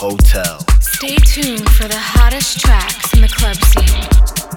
Hotel. Stay tuned for the hottest tracks in the club scene.